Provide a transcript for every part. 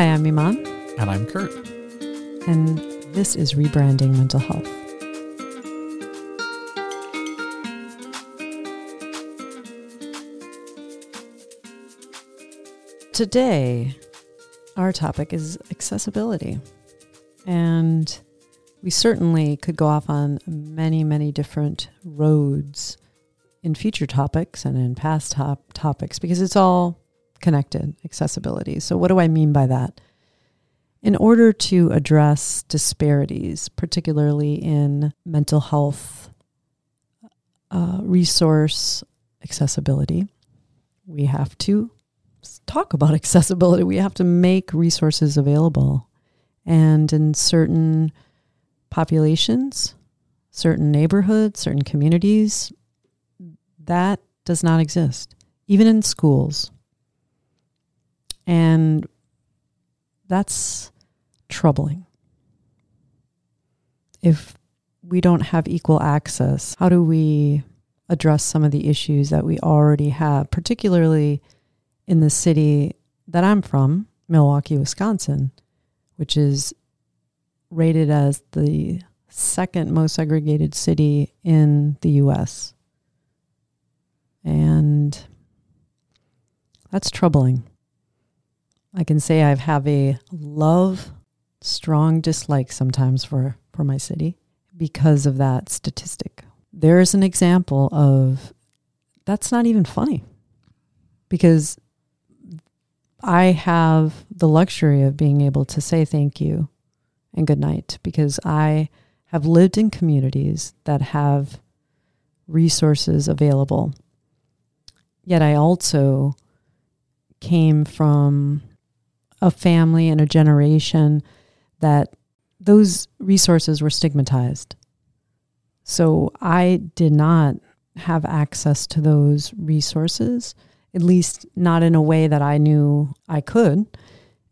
Hi, I'm Iman, And I'm Kurt. and this is Rebranding Mental Health. Today, our topic is accessibility. And we certainly could go off on many, many different roads in future topics and in past top topics because it's all connected accessibility. So, what do I mean by that? In order to address disparities, particularly in mental health uh, resource accessibility, we have to talk about accessibility. We have to make resources available. And in certain populations, certain neighborhoods, certain communities, that does not exist, even in schools. And that's troubling. If we don't have equal access, how do we address some of the issues that we already have, particularly in the city that I'm from, Milwaukee, Wisconsin, which is rated as the second most segregated city in the US. And that's troubling. I can say I have a love, strong dislike sometimes for, for my city because of that statistic. There is an example of that's not even funny because I have the luxury of being able to say thank you and good night because I have lived in communities that have resources available. Yet I also came from a family and a generation that those resources were stigmatized. So I did not have access to those resources, at least not in a way that I knew I could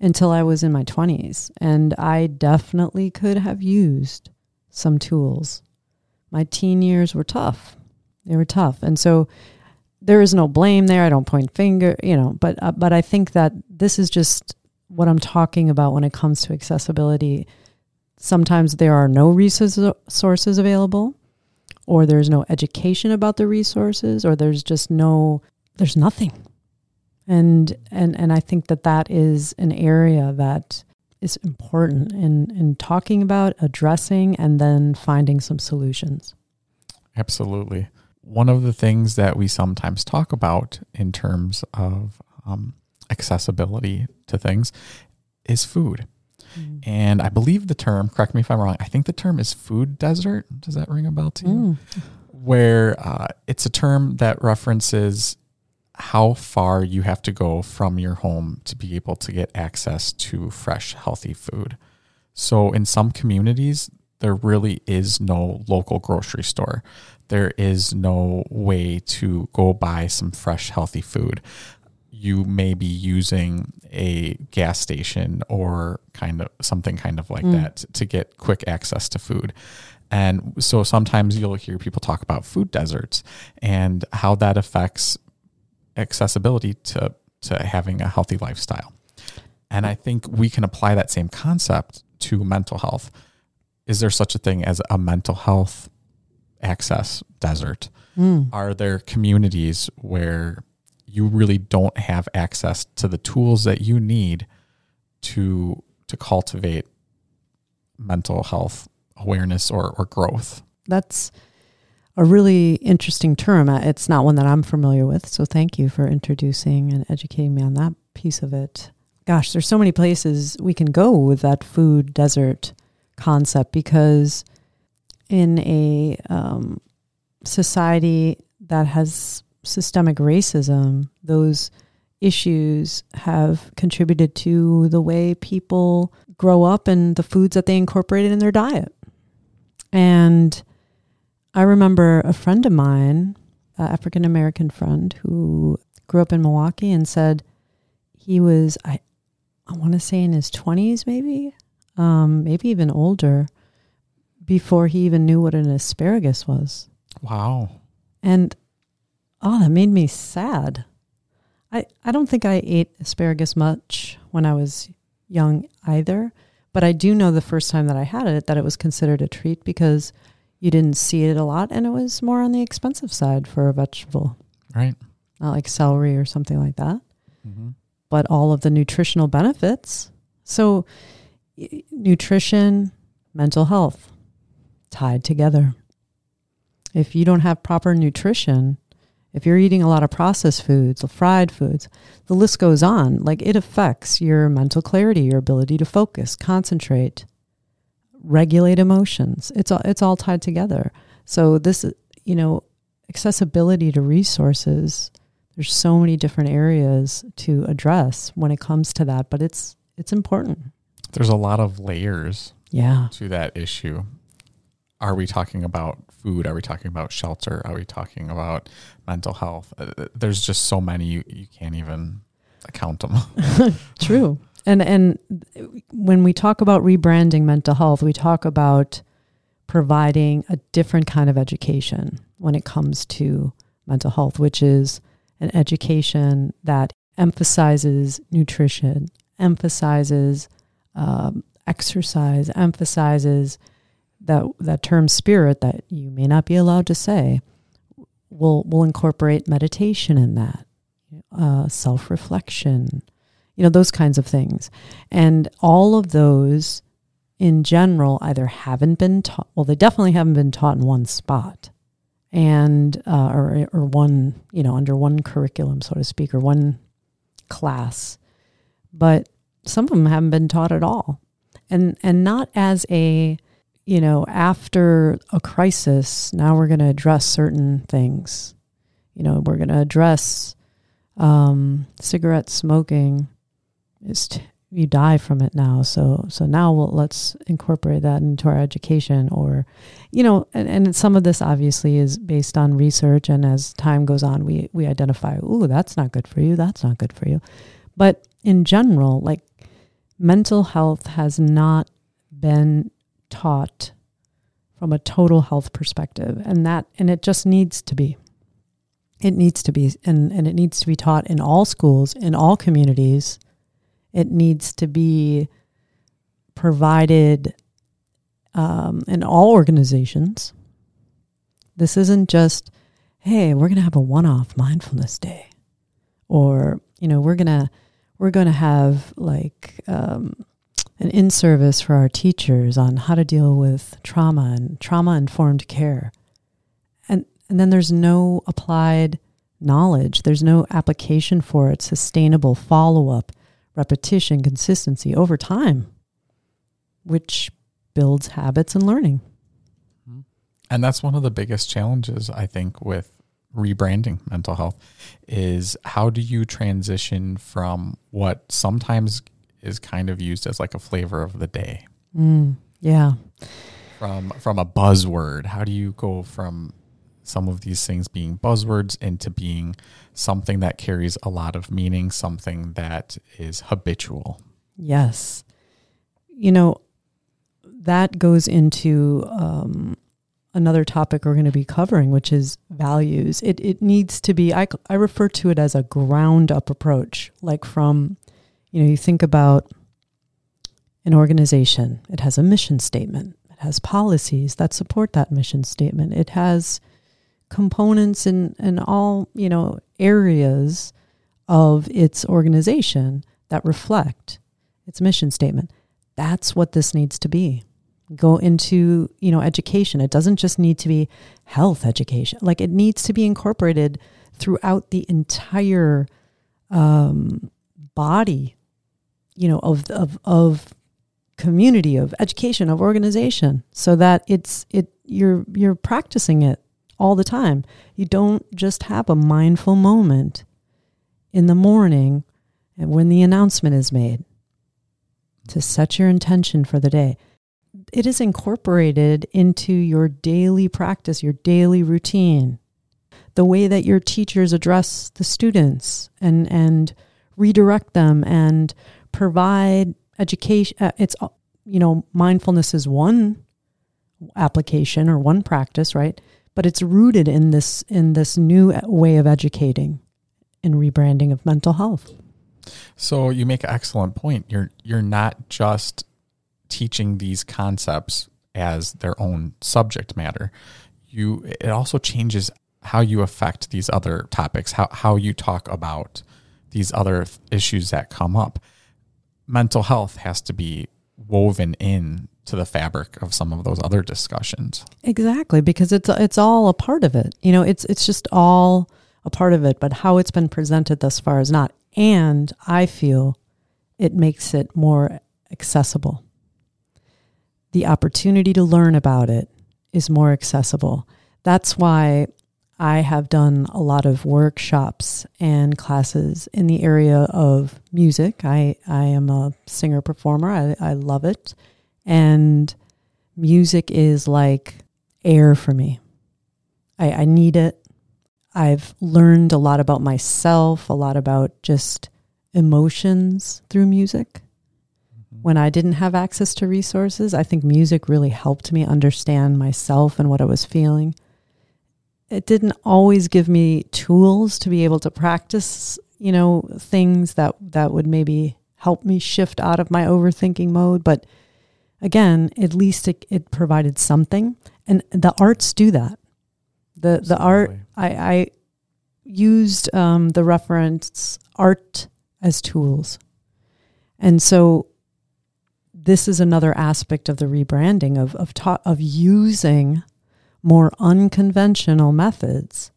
until I was in my 20s. And I definitely could have used some tools. My teen years were tough. They were tough. And so there is no blame there. I don't point finger, you know, but uh, but I think that this is just what I'm talking about when it comes to accessibility. Sometimes there are no resources available, or there's no education about the resources, or there's just no, there's nothing. And and and I think that that is an area that is important in in talking about, addressing, and then finding some solutions. Absolutely. One of the things that we sometimes talk about in terms of um, accessibility to things is food. Mm. And I believe the term, correct me if I'm wrong, I think the term is food desert. Does that ring a bell to you? Mm. Where uh, it's a term that references how far you have to go from your home to be able to get access to fresh, healthy food. So in some communities, there really is no local grocery store. There is no way to go buy some fresh, healthy food. You may be using a gas station or kind of something kind of like Mm. that to get quick access to food. And so sometimes you'll hear people talk about food deserts and how that affects accessibility to, to having a healthy lifestyle. And I think we can apply that same concept to mental health. Is there such a thing as a mental health access desert? Mm. Are there communities where you really don't have access to the tools that you need to to cultivate mental health awareness or, or growth? That's a really interesting term. Uh, It's not one that I'm familiar with. So thank you for introducing and educating me on that piece of it. Gosh, there's so many places we can go with that food desert concept because in a um, society that has systemic racism, those issues have contributed to the way people grow up and the foods that they incorporated in their diet. And I remember a friend of mine, an African American friend who grew up in Milwaukee and said he was I I want to say in his 20s maybe, um maybe even older before he even knew what an asparagus was. Wow. And oh, that made me sad. I, I don't think I ate asparagus much when I was young either. But I do know the first time that I had it that it was considered a treat because you didn't see it a lot and it was more on the expensive side for a vegetable. Right. Not like celery or something like that. Mm-hmm. But all of the nutritional benefits. So, nutrition, mental health tied together. If you don't have proper nutrition, if you're eating a lot of processed foods, or fried foods, the list goes on. Like it affects your mental clarity, your ability to focus, concentrate, regulate emotions. It's all, it's all tied together. So this, you know, accessibility to resources, there's so many different areas to address when it comes to that, but it's it's important. There's a lot of layers Yeah. to that issue. Are we talking about food? Are we talking about shelter? Are we talking about mental health? Uh, there's just so many you, you can't even count them. True. And and when we talk about rebranding mental health, we talk about providing a different kind of education when it comes to mental health, which is an education that emphasizes nutrition, emphasizes um, exercise, emphasizes that that term spirit that you may not be allowed to say. Will will incorporate meditation in that, uh, self reflection, you know, those kinds of things. And all of those in general either haven't been taught, well, they definitely haven't been taught in one spot and, uh, or, or one, you know, under one curriculum, so to speak, or one class. But some of them haven't been taught at all. And, and not as a, you know, after a crisis, now we're going to address certain things. You know, we're going to address um, cigarette smoking is t- you die from it now. So so now we'll, let's incorporate that into our education, or you know, and, and some of this obviously is based on research, and as time goes on, we we identify, ooh, that's not good for you, that's not good for you. But in general, like mental health has not been taught from a total health perspective, and that and it just needs to be. It needs to be, and, and it needs to be taught in all schools, in all communities. It needs to be provided um, in all organizations. This isn't just, hey, we're going to have a one-off mindfulness day, or you know, we're gonna we're going to have like um, an in-service for our teachers on how to deal with trauma and trauma-informed care. And and then there's no applied knowledge. There's no application for it. Sustainable follow-up repetition consistency over time which builds habits and learning. Mm-hmm. And that's one of the biggest challenges I think with rebranding mental health is how do you transition from what sometimes is kind of used as like a flavor of the day mm, yeah from from a buzzword how do you go from some of these things being buzzwords into being something that carries a lot of meaning something that is habitual Yes. You know, that goes into um, another topic we're going to be covering, which is values. It, it needs to be, I, I refer to it as a ground up approach. Like from, you know, you think about an organization, it has a mission statement, it has policies that support that mission statement, it has components in, in all, you know, areas of its organization that reflect its mission statement. That's what this needs to be. Go into, you know, education. It doesn't just need to be health education. Like it needs to be incorporated throughout the entire um, body, you know, of of of community, of education, of organization, so that it's it you're you're practicing it all the time. You don't just have a mindful moment in the morning and when the announcement is made to set your intention for the day. It is incorporated into your daily practice, your daily routine, the way that your teachers address the students and, and redirect them and provide education. Uh, it's, uh, you know, mindfulness is one application or one practice, right? But it's rooted in this in this new way of educating and rebranding of mental health. So you make an excellent point. You're you're not just teaching these concepts as their own subject matter. You it also changes how you affect these other topics, how how you talk about these other issues that come up. Mental health has to be woven in to the fabric of some of those other discussions. Exactly, because it's it's all a part of it. You know, it's it's just all a part of it, but how it's been presented thus far is not. And I feel it makes it more accessible. The opportunity to learn about it is more accessible. That's why I have done a lot of workshops and classes in the area of music. I, I am a singer performer. I, I love it. And music is like air for me. I, I need it. I've learned a lot about myself, a lot about just emotions through music. Mm-hmm. When I didn't have access to resources, I think music really helped me understand myself and what I was feeling. It didn't always give me tools to be able to practice, you know, things that that would maybe help me shift out of my overthinking mode, but again, at least it, it provided something. And the arts do that. The the art I, I used um, the reference art as tools. And so this is another aspect of the rebranding of of ta- of using more unconventional methods,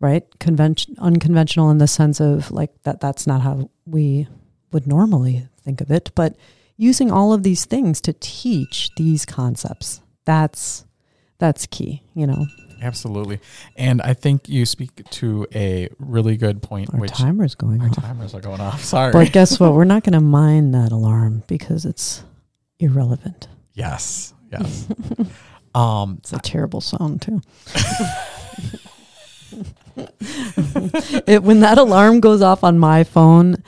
right? Convention unconventional in the sense of like that that's not how we would normally think of it, but using all of these things to teach these concepts. That's that's key, you know. Absolutely. And I think you speak to a really good point, Our which timer's going our off. timers are going off. Sorry. But guess what? We're not going to mind that alarm because it's irrelevant. yes. Yes. um, It's a terrible sound too. it, when that alarm goes off on my phone,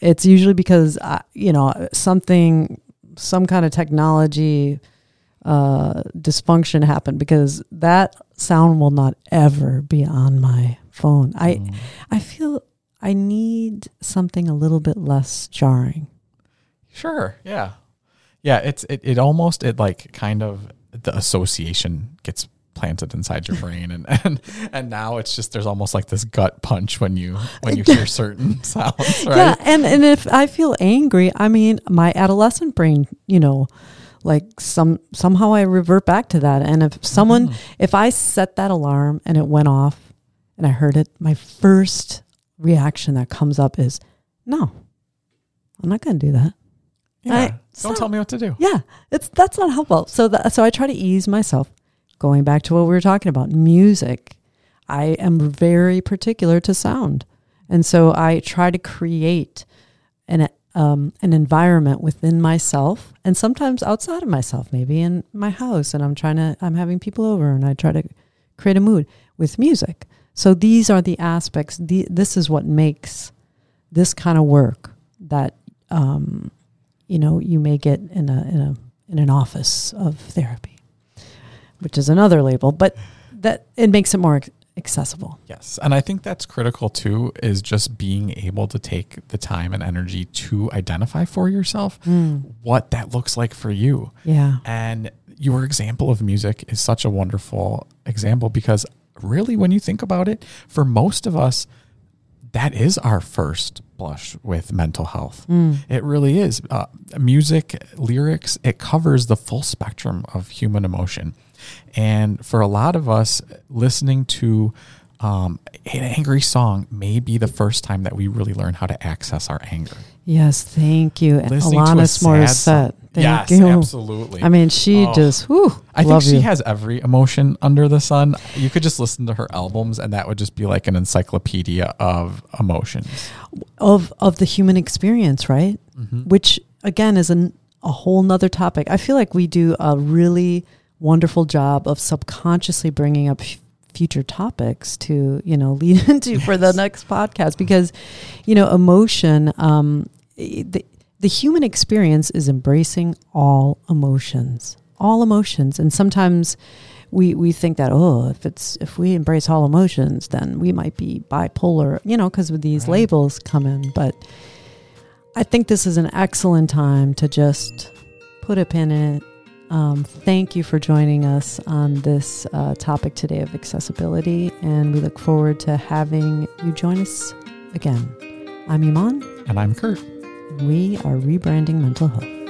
it's usually because I, you know something, some kind of technology uh, dysfunction happened because that sound will not ever be on my phone. I mm, I feel I need something a little bit less jarring. sure. Yeah. Yeah. It's, it, it almost, it like kind of the association gets planted inside your brain and, and, and now it's just, there's almost like this gut punch when you, when you hear certain sounds, right? Yeah, and and if I feel angry, I mean, my adolescent brain, you know, like some somehow I revert back to that. And if someone, Mhm. if I set that alarm and it went off, and I heard it, my first reaction that comes up is, no, I'm not going to do that. Yeah. I- Don't so- tell me what to do. Yeah, it's that's not helpful. So that, so I try to ease myself. Going back to what we were talking about, music. I am very particular to sound, and so I try to create an um, an environment within myself, and sometimes outside of myself, maybe in my house, and I'm trying to I'm having people over, and I try to create a mood with music. So these are the aspects. The, this is what makes this kind of work that um, you know you may get in a in a in an office of therapy, which is another label, but that it makes it more accessible. Yes. And I think that's critical too, is just being able to take the time and energy to identify for yourself hmm. what that looks like for you. Yeah. And your example of music is such a wonderful example because really, when you think about it, for most of us, that is our first blush with mental health. Mm. It really is. Uh, music, lyrics, it covers the full spectrum of human emotion. And for a lot of us, listening to um, an angry song may be the first time that we really learn how to access our anger. Yes, thank you, Listening to a Alanis sad Morissette. Thank yes, you. absolutely. I mean, she Oh. just whew, I think she you. has every emotion under the sun. You could just listen to her albums, and that would just be like an encyclopedia of emotions. of of the human experience, right? Mhm. Which again is an, a whole nother topic. I feel like we do a really wonderful job of subconsciously bringing up f- future topics to you know lead into for the next podcast because you know emotion um the the human experience is embracing all emotions all emotions and sometimes we we think that oh if it's if we embrace all emotions then we might be bipolar you know because these Right. labels come in but I think this is an excellent time to just put a pin in it. Um, thank you for joining us on this uh, topic today of accessibility, and we look forward to having you join us again. I'm Iman. And I'm Kurt. We are rebranding mental health.